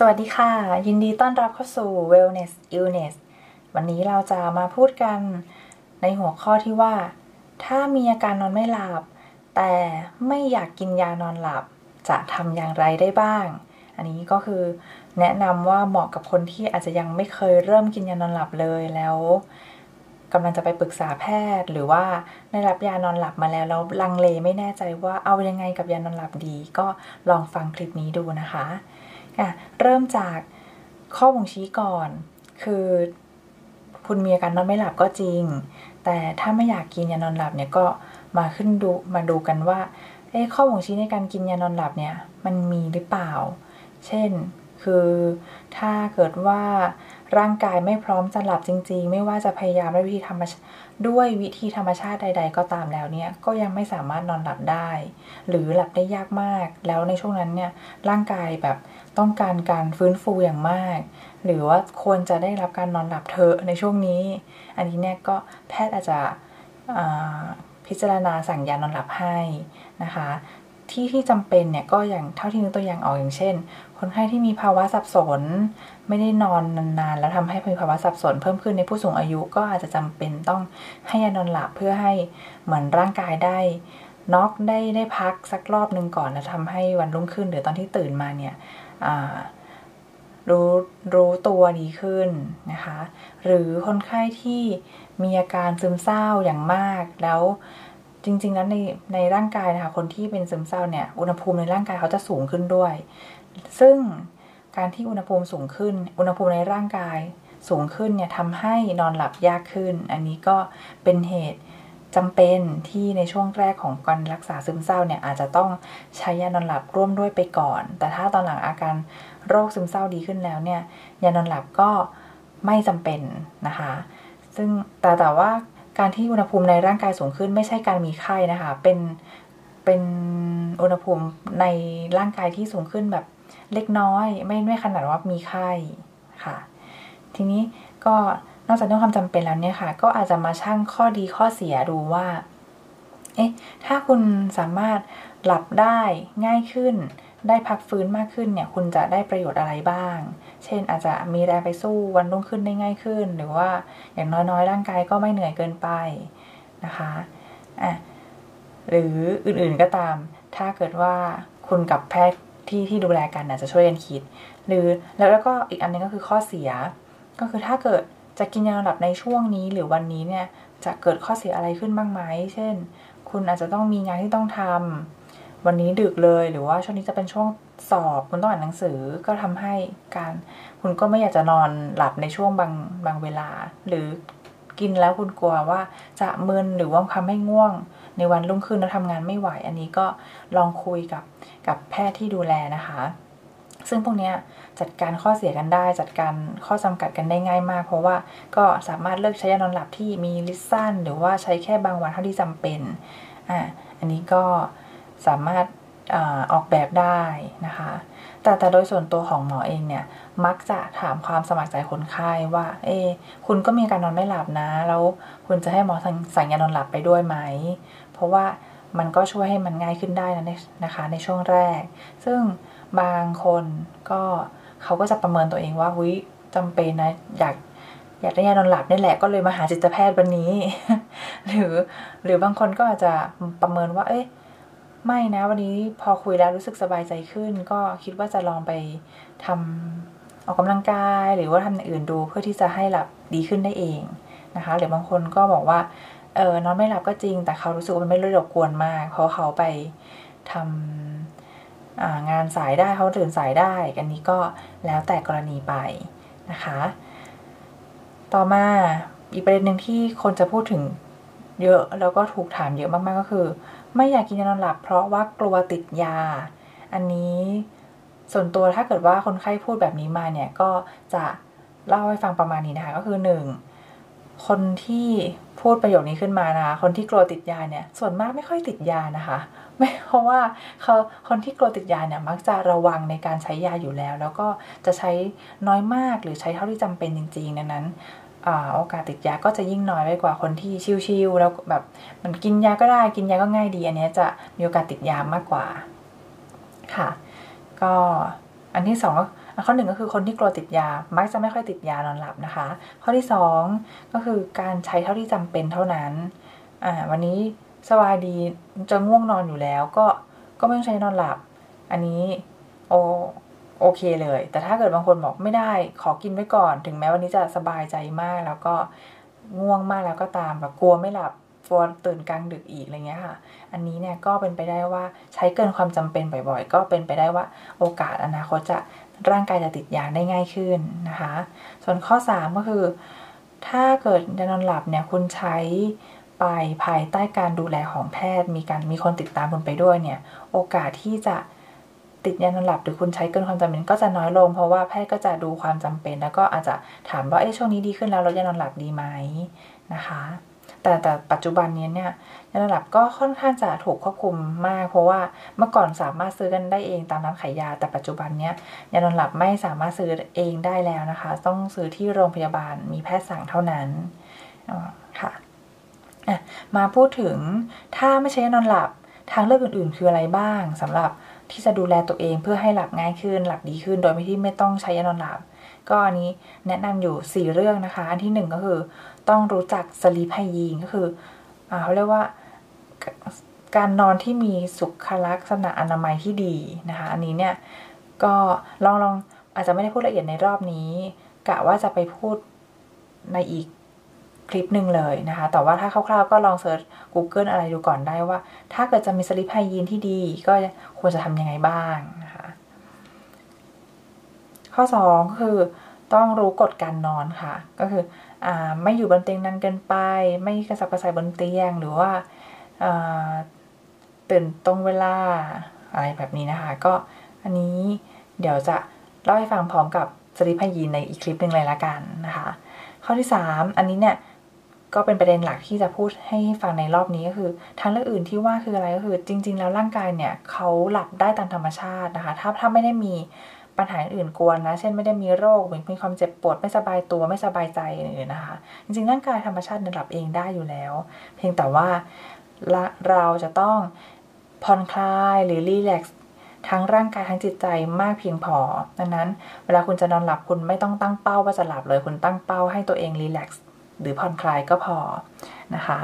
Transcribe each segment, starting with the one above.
สวัสดีค่ะ ยินดีต้อนรับเข้าสู่ Wellness Illness วันนี้เราจะมาพูดกันในหัวข้อที่ว่า ถ้ามีอาการนอนไม่หลับ แต่ไม่อยากกินยานอนหลับ จะทำอย่างไรได้บ้าง อันนี้ก็คือแนะนำว่าเหมาะกับคนที่อาจจะยังไม่เคยเริ่มกินยานอนหลับเลยแล้วกำลังจะไปปรึกษาแพทย์ หรือว่าได้รับยานอนหลับมาแล้วแล้วลังเลไม่แน่ใจว่าเอายังไงกับยานอนหลับดี ก็ลองฟังคลิปนี้ดูนะคะ อะเริ่มจากข้อบ่งชี้ก่อน คือคุณมีอาการนอนไม่หลับก็จริง แต่ถ้าไม่อยากกินยานอนหลับเนี่ยก็มาขึ้นดูมาดูกันว่าเอ้ข้อบ่งชี้ในการกินยานอนหลับเนี่ยมันมีหรือเปล่า เช่น คือถ้าเกิดว่าร่างกายไม่พร้อมจะหลับจริง ๆ ไม่ว่าจะพยายามด้วยวิธีธรรมชด้วยวิธีธรรมชาติใด ๆ ก็ตามแล้วเนี่ยก็ยังไม่สามารถนอนหลับได้ หรือหลับได้ยากมาก แล้วในช่วงนั้นเนี่ยร่างกายแบบต้องการการฟื้นฟูอย่างมาก หรือว่าควรจะได้รับการนอนหลับเธอในช่วงนี้ อันนี้เนี่ยก็แพทย์อาจจะพิจารณาสั่งยานอนหลับให้นะคะที่ที่จำเป็นเนี่ยก็อย่างเท่าที่นึกตัวอย่างออกอย่างเช่น คนไข้ที่มีภาวะสับสน ไม่ได้นอนนานๆ แล้วทำให้มีภาวะสับสน เพิ่มขึ้นในผู้สูงอายุก็อาจจะจำเป็นต้องให้ยานอนหลับเพื่อให้เหมือนร่างกายได้น็อกได้ได้พักสักรอบหนึ่งก่อนแล้วทำให้วันรุ่งขึ้นหรือตอนที่ตื่นมาเนี่ยรู้รู้ตัวดีขึ้นนะคะ หรือคนไข้ที่มีอาการซึมเศร้าอย่างมากแล้ว จริง ๆ แล้วในในร่างกายนะคะคนที่เป็นซึมเศร้าเนี่ยอุณหภูมิในร่างกายเขาจะสูงขึ้นด้วย ซึ่งการที่อุณหภูมิสูงขึ้น อุณหภูมิในร่างกายสูงขึ้นเนี่ยทำให้นอนหลับยากขึ้น อันนี้ก็เป็นเหตุจำเป็นที่ในช่วงแรกของการรักษาซึมเศร้าเนี่ยอาจจะต้องใช้ยานอนหลับร่วมด้วยไปก่อน แต่ถ้าตอนหลังอาการโรคซึมเศร้าดีขึ้นแล้วเนี่ยยานอนหลับก็ไม่จำเป็นนะคะ ซึ่งแต่แต่ว่า การที่อุณหภูมิในร่างกายสูงขึ้นไม่ใช่การมีไข้นะคะ เป็นเป็นอุณหภูมิในร่างกายที่สูงขึ้นแบบเล็กน้อย ไม่ไม่ขนาดว่ามีไข้ค่ะ ทีนี้ก็นอกจากเรื่องความจำเป็นแล้วเนี่ยค่ะ ก็อาจจะมาชั่งข้อดีข้อเสียดูว่า เอ๊ะ ถ้าคุณสามารถหลับได้ง่ายขึ้น ได้พักฟื้นมากขึ้นเนี่ย คุณจะได้ประโยชน์อะไรบ้าง เช่นอาจจะมีแรงไปสู้วันรุ่งขึ้นได้ง่ายขึ้น หรือว่าอย่างน้อยๆ ร่างกายก็ไม่เหนื่อยเกินไปนะคะอะหรืออื่นๆก็ตาม ถ้าเกิดว่าคุณกับแพทย์ที่ที่ดูแลกันนะจจะช่วยกันคิด หรือแล้วแล้วก็อีกอันนึงก็คือข้อเสีย ก็คือถ้าเกิดจะกินยาหลับในช่วงนี้หรือวันนี้เนี่ยจะเกิดข้อเสียอะไรขึ้นบ้างไหม เช่น คุณอาจจะต้องมีงานที่ต้องทำวันนี้ดึกเลยหรือว่าช่วงนี้จะเป็นช่วง สอบคุณต้องอ่านหนังสือก็ทำให้การ คุณก็ไม่อยากจะนอนหลับในช่วงบางบางเวลา หรือกินแล้วคุณกลัวว่าจะมึนหรือว่าทำให้ง่วง ในวันรุ่งขึ้นแล้วทำงานไม่ไหว อันนี้ก็ลองคุยกับกับแพทย์ที่ดูแลนะคะ ซึ่งพวกนี้จัดการข้อเสียกันได้ จัดการข้อจำกัดกันได้ง่ายมาก เพราะว่าก็สามารถเลือกใช้ยานอนหลับที่มีลิสสั้นหรือว่าใช้แค่บางวันเท่าที่จำเป็นอ่าอันนี้ก็สามารถ ออกแบบได้นะคะ แต่แต่โดยส่วนตัวของหมอเองเนี่ยมักจะถามความสมัครใจคนไข้ว่า เอคุณก็มีการนอนไม่หลับนะ แล้วคุณจะให้หมอสั่งยานอนหลับไปด้วยไหม เพราะว่ามันก็ช่วยให้มันง่ายขึ้นได้นะนะคะ ในช่วงแรก ซึ่งบางคนก็เขาก็จะประเมินตัวเองว่าวิจำเป็นนะอยากอยากได้ยานอนหลับนี่แหละก็เลยมาหาจิตแพทย์วันนี้ หรือหรือบางคนก็อาจจะประเมินว่า เอ้ย ไม่นะวันนี้พอคุยแล้วรู้สึกสบายใจขึ้น ก็คิดว่าจะลองไปทำออกกำลังกาย หรือว่าทำอย่างอื่นดูเพื่อที่จะให้หลับดีขึ้นได้เองนะคะ หรือบางคนก็บอกว่าเออนอนไม่หลับก็จริง แต่เขารู้สึกว่ามันไม่รบกวนมาก เพราะเขาไปทำงานสายได้เขาตื่นสายได้ อันนี้ก็แล้วแต่กรณีไปนะคะ ต่อมาอีกประเด็นหนึ่งที่คนจะพูดถึงเยอะแล้วก็ถูกถามเยอะมากๆก็คือ ไม่อยากกินยานอนหลับเพราะว่ากลัวติดยา อันนี้ส่วนตัวถ้าเกิดว่าคนไข้พูดแบบนี้มาเนี่ยก็จะเล่าให้ฟังประมาณนี้นะคะ ก็คือหนึ่งคนที่พูดประโยคนี้ขึ้นมานะคนที่กลัวติดยาเนี่ย ส่วนมากไม่ค่อยติดยานะคะไม่เพราะว่าเขาคนที่กลัวติดยาเนี่ยมักจะระวังในการใช้ยาอยู่แล้ว แล้วก็จะใช้น้อยมากหรือใช้เท่าที่จำเป็นจริงๆดังนั้น โอกาสติดยาก็จะยิ่งน้อยไปกว่าคนที่ชิวๆแล้วแบบมันกินยาก็ได้กินยาก็ง่ายดี อันนี้จะมีโอกาสติดยามากกว่าค่ะ ก็อันที่สองข้อหนึ่งก็คือคนที่กลัวติดยา มักจะไม่ค่อยติดยานอนหลับนะคะ ข้อที่2ก็คือการใช้เท่าที่จำเป็นเท่านั้นอ่าวันนี้สบายดีจะง่วงนอนอยู่แล้ว ก็ก็ไม่ต้องใช้นอนหลับ อันนี้โอ โอเคเลย แต่ถ้าเกิดบางคนบอกไม่ได้ ขอกินไว้ก่อน ถึงแม้วันนี้จะสบายใจมาก แล้วก็ง่วงมากแล้วก็ตามแบบกลัวไม่หลับกลัวตื่นกลางดึกอีกอะไรเงี้ยค่ะ อันนี้เนี่ยก็เป็นไปได้ว่าใช้เกินความจำเป็นบ่อยๆ ก็เป็นไปได้ว่าโอกาสอนาคตจะร่างกายจะติดยาได้ง่ายขึ้นนะคะ ส่วนข้อ 3 ก็คือ ถ้าเกิดยานอนหลับเนี่ยคุณใช้ไปภายใต้การดูแลของแพทย์ มีการมีคนติดตามคุณไปด้วยเนี่ย โอกาสที่จะ ติดยานอนหลับหรือคุณใช้เกินความจำเป็นก็จะน้อยลง เพราะว่าแพทย์ก็จะดูความจำเป็น แล้วก็อาจจะถามว่าเอ๊ะช่วงนี้ดีขึ้นแล้วลดยานอนหลับดีไหมนะคะ แต่แต่ปัจจุบันนี้เนี่ยยาระดับก็ค่อนข้างจะถูกควบคุมมาก เพราะว่าเมื่อก่อนสามารถซื้อกันได้เองตามร้านขายยา แต่ปัจจุบันเนี้ยยานอนหลับไม่สามารถซื้อเองได้แล้วนะคะ ต้องซื้อที่โรงพยาบาลมีแพทย์สั่งเท่านั้นค่ะมาพูดถึงถ้าไม่ใช้ยานอนหลับทางเลือกอื่นๆ คืออะไรบ้างสำหรับ ที่จะดูแลตัวเองเพื่อให้หลับง่ายขึ้น หลับดีขึ้น โดยไม่ที่ไม่ต้องใช้ยานอนหลับ ก็อันนี้แนะนำอยู่ 4 เรื่องนะคะ อันที่ 1 ก็คือต้องรู้จักสลีปไฮยีนก็คืออเขาเรียกว่าการนอนที่มีสุขลักษณะอนามัยที่ดีนะคะ อันนี้เนี่ยก็ลองลองอาจจะไม่ได้พูดละเอียดในรอบนี้กะว่าจะไปพูดในอีก คลิปหนึ่งเลยนะคะ แต่ว่าถ้าคร่าวๆก็ลองเซิร์ช Google อะไรดูก่อนได้ว่า ถ้าเกิดจะมีสลิปไฮยีนที่ดี ก็ควรจะทำยังไงบ้างนะคะ ข้อ2ก็คือต้องรู้กฎการนอนค่ะ ก็คืออไม่อยู่บนเตียงนานเกินไป ไม่กระสับกระส่ายบนเตียง หรือว่าตื่นตรงเวลาอะไรแบบนี้นะคะ ก็อันนี้เดี๋ยวจะเล่าให้ฟังพร้อมกับสลิปไฮยีนในอีกคลิปหนึ่งเลยละกันนะคะ ข้อที่ 3 อันนี้เนี่ย ก็เป็นประเด็นหลักที่จะพูดให้ฟังในรอบนี้ก็คือทางเลือกอื่นที่ว่าคืออะไรก็คือ จริง ๆ แล้วร่างกายเนี่ยเขาหลับได้ตามธรรมชาตินะคะ ถ้าถ้าไม่ได้มีปัญหาอื่นกวนนะ เช่นไม่ได้มีโรคมีความเจ็บปวดไม่สบายตัวไม่สบายใจเลยนะคะ จริงๆร่างกายธรรมชาติหลับเองได้อยู่แล้ว เพียงแต่ว่าเราจะต้องผ่อนคลายหรือรีแลกซ์ทั้งร่างกายทั้งจิตใจมากเพียงพอดังนั้น เวลาคุณจะนอนหลับคุณไม่ต้องตั้งเป้าว่าจะหลับเลยคุณตั้งเป้าให้ตัวเองรีแลกซ์ หรือผ่อนคลายก็พอนะคะ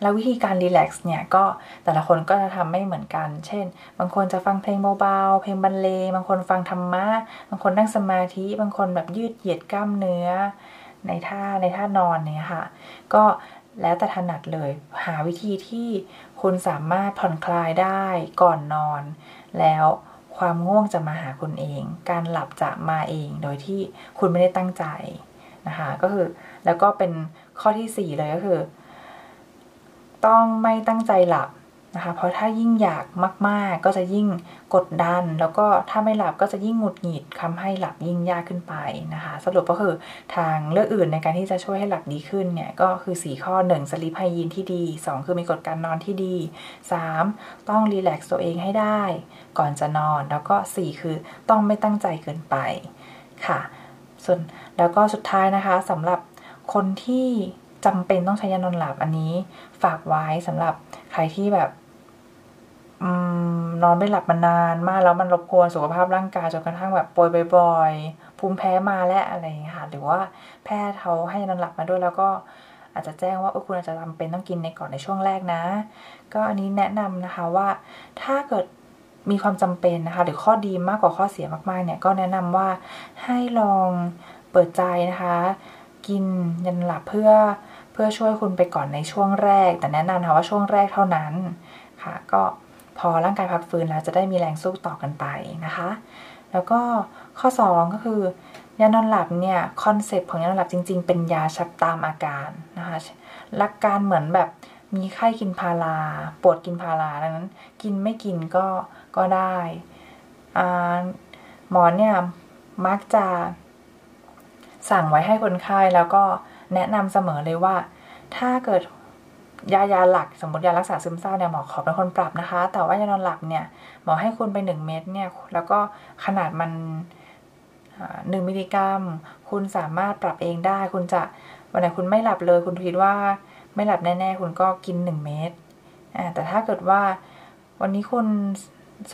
แล้ววิธีการรีแลกซ์เนี่ยก็แต่ละคนก็จะทำไม่เหมือนกัน เช่น บางคนจะฟังเพลงเบาๆ เพลงบรรเลง บางคนฟังธรรมะ บางคนนั่งสมาธิ บางคนแบบยืดเหยียดกล้ามเนื้อ ในท่าในท่านอนเนี่ยค่ะ ก็แล้วแต่ถนัดเลย หาวิธีที่คุณสามารถผ่อนคลายได้ก่อนนอน แล้วความง่วงจะมาหาคุณเอง การหลับจะมาเอง โดยที่คุณไม่ได้ตั้งใจ นะคะก็คือแล้วก็เป็นข้อที่ 4 เลยก็คือ ต้องไม่ตั้งใจหลับนะคะเพราะถ้ายิ่งอยากมาก ๆ ก็จะยิ่งกดดัน แล้วก็ถ้าไม่หลับก็จะยิ่งหงุดหงิดทาให้หลับยิ่งยากขึ้นไปนะคะ สรุปก็คือทางเลือกอื่นในการที่จะช่วยให้หลับดีขึ้นเนี่ยก็คือ 4 ข้อ 1 สลิปไฮยีนที่ดี 2 คือมีกฎการนอนที่ดี 3 ต้องรีแลกซ์ตัวเองให้ได้ ก่อนจะนอนแล้วก็ 4 คือต้องไม่ตั้งใจเกินไปค่ะ ส่วนแล้วก็สุดท้ายนะคะสำหรับคนที่จำเป็นต้องใช้ยานอนหลับอันนี้ ฝากไว้สำหรับใครที่แบบนอนไม่หลับมานานมากแล้วมันรบกวนสุขภาพร่างกายจนกระทั่งแบบป่วยบ่อยๆภูมิแพ้มาและอะไรอย่างเงี้ยค่ะหรือว่าแพทย์เขาให้นอนหลับมาด้วยแล้วก็อาจจะแจ้งว่าคุณอาจจะจำเป็นต้องกินในก่อนในช่วงแรกนะ ก็อันนี้แนะนำนะคะว่าถ้าเกิด มีความจำเป็นนะคะ หรือข้อดีมากกว่าข้อเสียมากๆเนี่ยก็แนะนำว่าให้ลองเปิดใจนะคะ กินยานอนหลับเพื่อเพื่อช่วยคุณไปก่อนในช่วงแรก แต่แนะนำนะว่าช่วงแรกเท่านั้นค่ะ ก็พอร่างกายพักฟื้นแล้วจะได้มีแรงสู้ต่อกันไปนะคะ แล้วก็ข้อ 2 ก็คือยานอนหลับเนี่ย concept ของยานอนหลับจริง ๆ เป็นยารักษาตามอาการนะคะหลักการเหมือนแบบมีไข้กินพาราปวดกินพาราดังนั้น กินไม่กินก็ ก็ได้หมอเนี่ยมักจะสั่งไว้ให้คนไข้แล้วก็แนะนำเสมอเลยว่า ถ้าเกิดยายาหลักสมมติยารักษาซึมเศร้าเนี่ยหมอขอเป็นคนปรับนะคะ แต่ว่ายานอนหลับเนี่ยหมอให้คุณไปหนึ่งเม็ดเนี่ยแล้วก็ขนาดมันหนึ่งมิลลิกรัม คุณสามารถปรับเองได้ คุณจะวันไหนคุณไม่หลับเลย คุณคิดว่าไม่หลับแน่ ๆ คุณก็กินหนึ่งเม็ดแต่ถ้าเกิดว่าวันนี้คุณ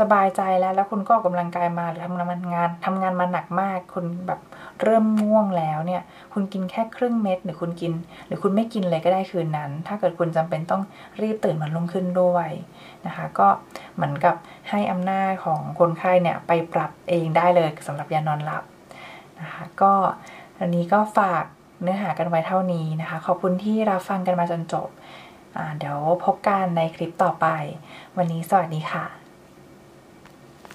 สบายใจแล้ว แล้วคุณก็ออกกำลังกายมาหรือทำงานงานทำงานมาหนักมาก คุณแบบเริ่มง่วงแล้วเนี่ย คุณกินแค่ครึ่งเม็ดหรือคุณกิน หรือคุณไม่กินเลยก็ได้คืนนั้น ถ้าเกิดคุณจำเป็นต้องรีบตื่นมันลงขึ้นด้วยนะคะ ก็เหมือนกับให้อำนาจของคนไข้เนี่ยไปปรับเองได้เลยสำหรับยานอนหลับนะคะ ก็อันนี้ก็ฝากเนื้อหากันไว้เท่านี้นะคะ ขอบคุณที่รับฟังกันมาจนจบ เดี๋ยวพบกันในคลิปต่อไป วันนี้สวัสดีค่ะ